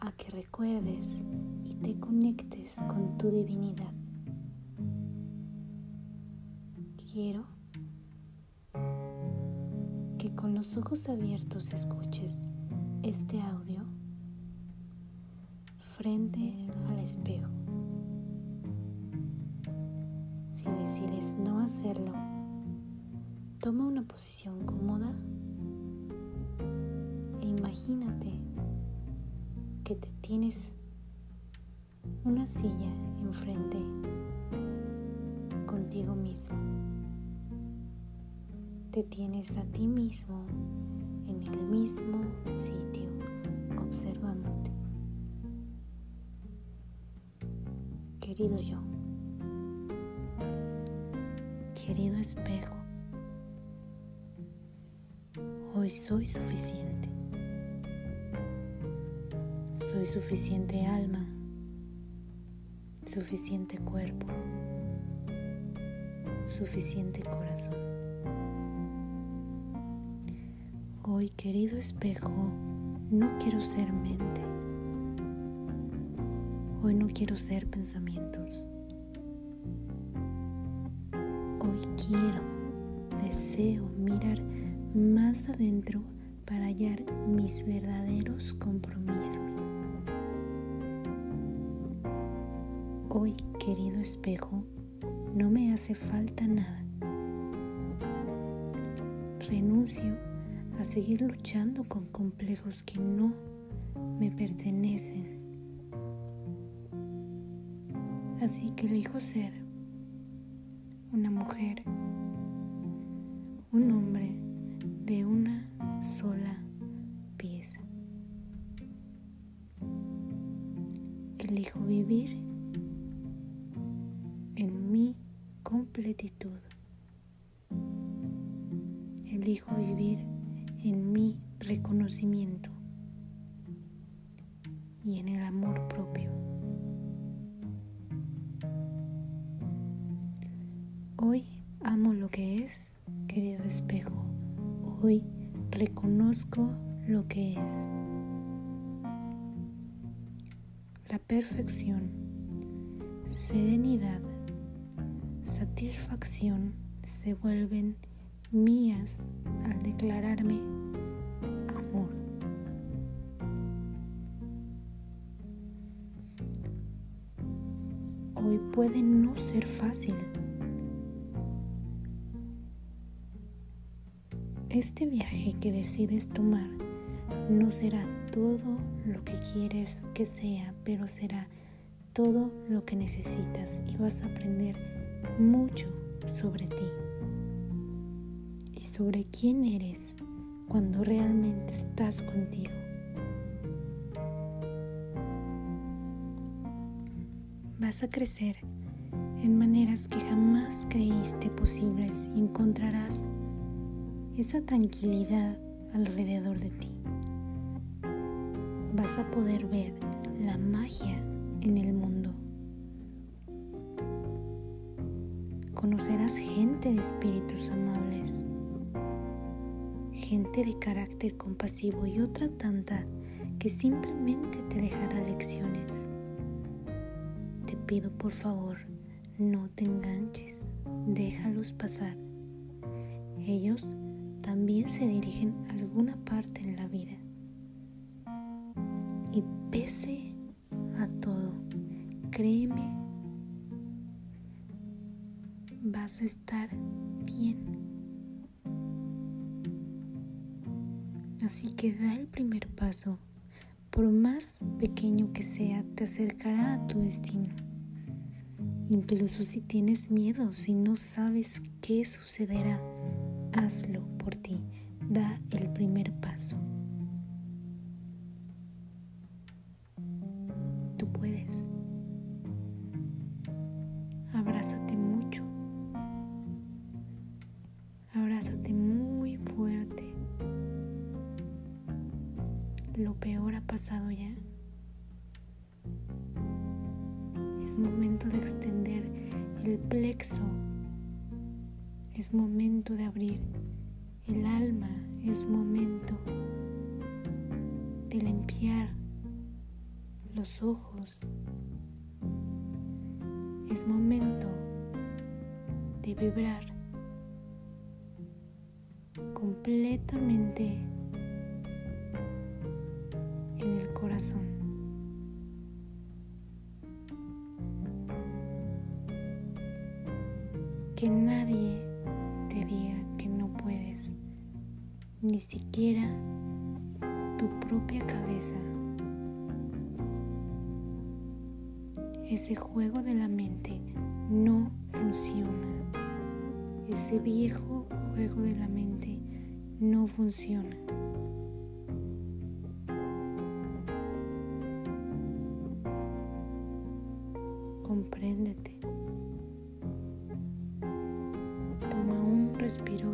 a que recuerdes y te conectes con tu divinidad. Quiero que con los ojos abiertos escuches este audio frente al espejo. Si decides no hacerlo, toma una posición cómoda imagínate que te tienes una silla enfrente contigo mismo. Te tienes a ti mismo en el mismo sitio observándote. Querido yo, querido espejo, hoy soy suficiente. Soy suficiente alma, suficiente cuerpo, suficiente corazón. Hoy, querido espejo, no quiero ser mente. Hoy no quiero ser pensamientos. Hoy quiero, deseo mirar más adentro para hallar mis verdaderos compromisos. Hoy, querido espejo, no me hace falta nada. Renuncio a seguir luchando con complejos que no me pertenecen. Así que elijo ser una mujer, un hombre de una sola pieza. Elijo vivir Elijo vivir en mi reconocimiento y en el amor propio. Hoy amo lo que es, querido espejo. Hoy reconozco lo que es. La perfección, serenidad, satisfacción se vuelven mías al declararme amor. Hoy puede no ser fácil. Este viaje que decides tomar no será todo lo que quieres que sea, pero será todo lo que necesitas y vas a aprender mucho sobre ti y sobre quién eres cuando realmente estás contigo. Vas a crecer en maneras que jamás creíste posibles y encontrarás esa tranquilidad alrededor de ti. Vas a poder ver la magia en el Conocerás gente de espíritus amables, gente de carácter compasivo y otra tanta que simplemente te dejará lecciones. Te pido por favor, no te enganches, déjalos pasar. Ellos también se dirigen a alguna parte en la vida. Y pese a todo, créeme, vas a estar bien. Así que da el primer paso, por más pequeño que sea, te acercará a tu destino. Incluso si tienes miedo, si no sabes qué sucederá, hazlo por ti, da el primer paso. Tú puedes. Abrázate Peor ha pasado ya. Es momento de extender el plexo. Es momento de abrir el alma. Es momento de limpiar los ojos. Es momento de vibrar completamente corazón. Que nadie te diga que no puedes, ni siquiera tu propia cabeza. Ese juego de la mente no funciona. Ese viejo juego de la mente no funciona. Compréndete. Toma un respiro